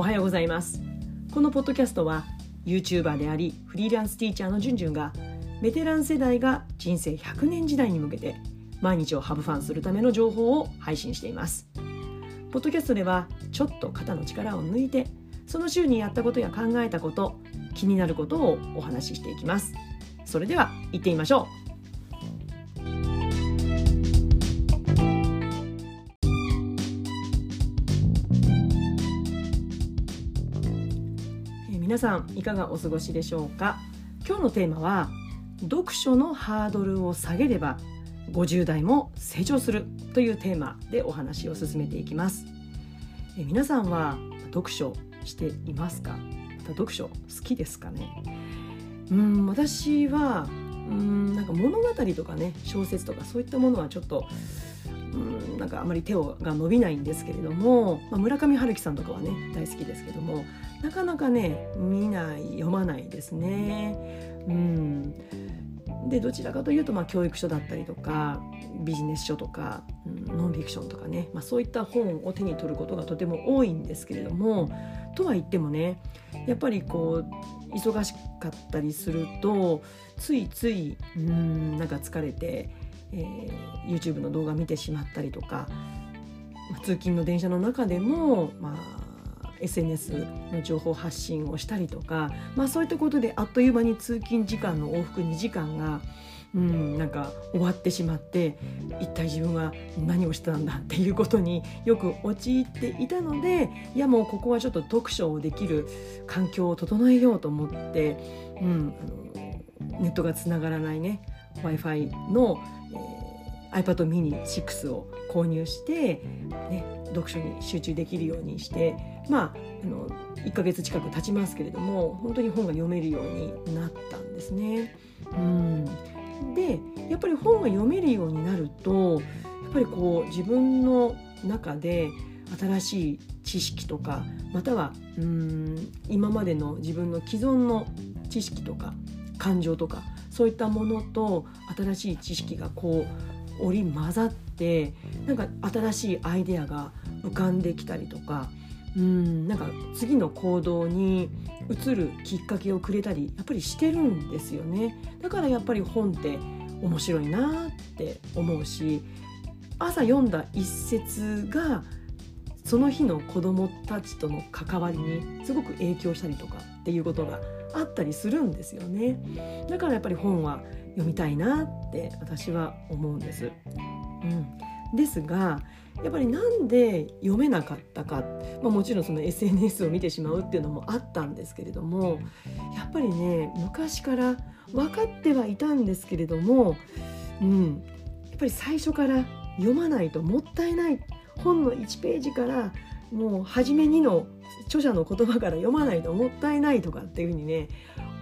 おはようございます。このポッドキャストは YouTuber でありフリーランスティーチャーのじゅんじゅんがベテラン世代が人生100年時代に向けて毎日をハブファンするための情報を配信しています。ポッドキャストではちょっと肩の力を抜いてその週にやったことや考えたこと気になることをお話ししていきます。それでは行ってみましょう。皆さんいかがお過ごしでしょうか？今日のテーマは読書のハードルを下げれば50代も成長するというテーマでお話を進めていきます。え皆さんは読書していますか？また読書好きですかね？うん私はうんなんか物語とかね小説とかそういったものはちょっとうんなんかあまり手をが伸びないんですけれども、まあ、村上春樹さんとかはね大好きですけどもなかなかね見ない読まないですね。うんでどちらかというと、まあ、教育書だったりとかビジネス書とか、うん、ノンフィクションとかね、まあ、そういった本を手に取ることがとても多いんですけれどもとは言ってもねやっぱりこう忙しかったりするとついついうんなんか疲れて、えー、YouTube の動画見てしまったりとか、まあ、通勤の電車の中でも、まあ、SNS の情報発信をしたりとか、まあ、そういったことであっという間に通勤時間の往復2時間がうんなんか終わってしまって一体自分は何をしたんだっていうことによく陥っていたのでいやもうここはちょっと読書をできる環境を整えようと思って、うん、あのネットがつながらないね w i f i の、えー、iPad mini 6を購入して、ね、読書に集中できるようにしてまああの1ヶ月近く経ちますけれども本当に本が読めるようになったんですね。うんでやっぱり本が読めるようになるとやっぱりこう自分の中で新しい知識とかまたはうん今までの自分の既存の知識とか感情とかそういったものと新しい知識がこう織り交ざってなんか新しいアイデアが浮かんできたりとかうんなんか次の行動に移るきっかけをくれたりやっぱりしてるんですよね。だからやっぱり本って面白いなって思うし朝読んだ一節がその日の子どもたちとの関わりにすごく影響したりとかっていうことがあったりするんですよね。だからやっぱり本は読みたいなって私は思うんです。うん、ですがやっぱりなんで読めなかったか、まあ、もちろんその SNS を見てしまうっていうのもあったんですけれどもやっぱりね昔から分かってはいたんですけれども、うん、やっぱり最初から読まないともったいない本の1ページからもう初めにの著者の言葉から読まないともったいないとかっていうふうにね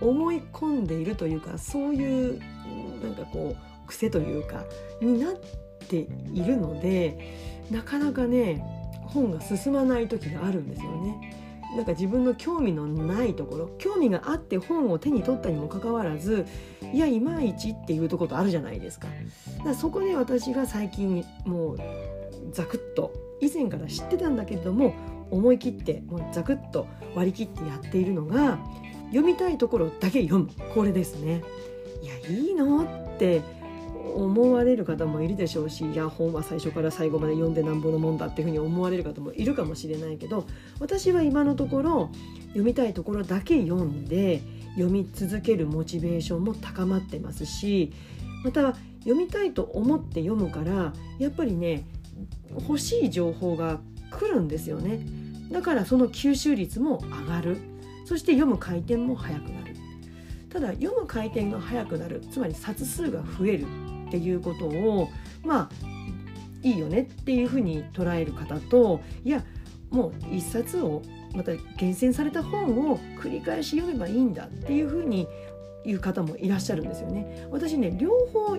思い込んでいるというかそういうなんかこう癖というかになっているのでなかなかね本が進まない時があるんですよね。なんか自分の興味のないところ興味があって本を手に取ったにもかかわらずいやいまいちっていうところとあるじゃないですか。だからそこで私が最近もうザクッと以前から知ってたんだけれども思い切ってもうザクッと割り切ってやっているのが読みたいところだけ読むこれですね。いやいいのって思われる方もいるでしょうしいや本は最初から最後まで読んでなんぼのもんだっていうふうに思われる方もいるかもしれないけど私は今のところ読みたいところだけ読んで読み続けるモチベーションも高まってますしまた読みたいと思って読むからやっぱりね欲しい情報が来るんですよね。だからその吸収率も上がる。そして読む回転も速くなる。ただ読む回転が速くなる。つまり冊数が増えるっていうことをまあいいよねっていうふうに捉える方といやもう一冊をまた厳選された本を繰り返し読めばいいんだっていうふうに言う方もいらっしゃるんですよね。私ね両方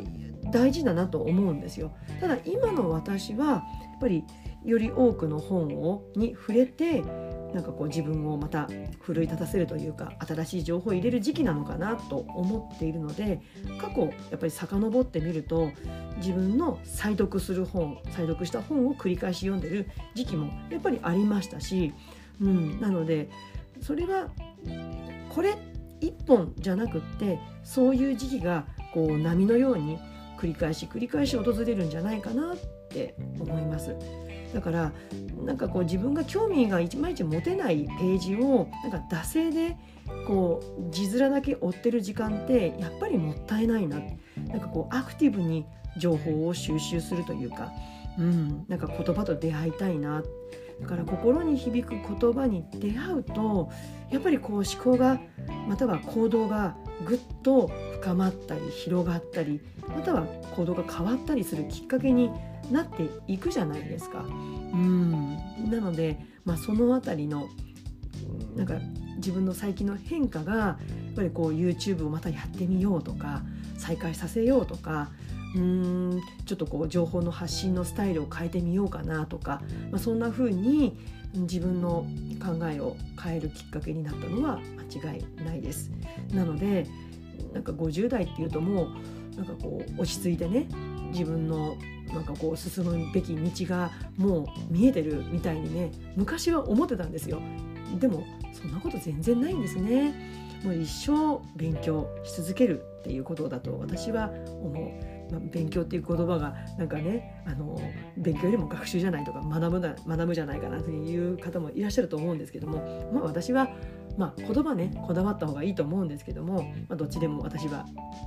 大事だなと思うんですよ。ただ今の私はやっぱりより多くの本をに触れてなんかこう自分をまた奮い立たせるというか新しい情報を入れる時期なのかなと思っているので過去やっぱり遡ってみると自分の再読する本再読した本を繰り返し読んでる時期もやっぱりありましたしうん、なのでそれはこれ一本じゃなくってそういう時期がこう波のように繰り返し繰り返し訪れるんじゃないかなって思います。だからなんかこう自分が興味がいまいち持てないページをなんか惰性でこう字面だけ追ってる時間ってやっぱりもったいないななんかこうアクティブに情報を収集するというか、うん、なんか言葉と出会いたいなだから心に響く言葉に出会うとやっぱりこう思考がまたは行動がぐっと深まったり広がったりまたは行動が変わったりするきっかけになっていくじゃないですか。うんなので、まあ、その辺りのなんか自分の最近の変化がやっぱりこう YouTube をまたやってみようとか再開させようとかうーんちょっとこう情報の発信のスタイルを変えてみようかなとか、まあ、そんな風に自分の考えを変えるきっかけになったのは間違いないです。なのでなんか50代っていうともうなんかこう落ち着いてね自分のなんかこう進むべき道がもう見えてるみたいにね昔は思ってたんですよ。でもそんなこと全然ないんですね。もう一生勉強し続けるっていうことだと私は思う。まあ、勉強っていう言葉がなんかねあの勉強よりも学習じゃないとか学ぶな学ぶじゃないかなという方もいらっしゃると思うんですけども、まあ、私はまあ、言葉ねこだわった方がいいと思うんですけども、まあ、どっちでも私は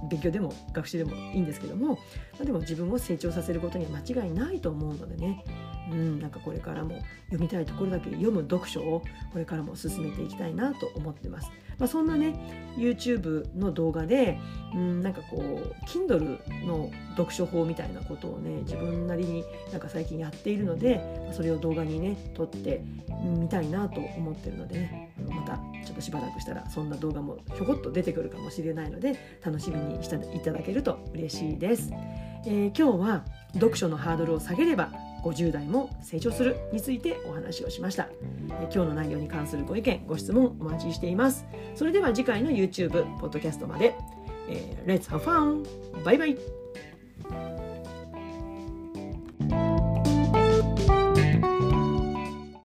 勉強でも学習でもいいんですけども、まあ、でも自分を成長させることには間違いないと思うのでねうん、なんかこれからも読みたいところだけ読む読書をこれからも進めていきたいなと思ってます。まあ、そんなね YouTube の動画で、うん、なんかこう Kindle の読書法みたいなことをね自分なりになんか最近やっているのでそれを動画にね撮ってみたいなと思ってるのでねまたちょっとしばらくしたらそんな動画もひょこっと出てくるかもしれないので楽しみにしていただけると嬉しいです。えー、今日は読書のハードルを下げれば50代も成長するについてお話をしました、え今日の内容に関するご意見ご質問お待ちしています。それでは次回の YouTube ポッドキャストまで、えー、Let's have fun! バイバイ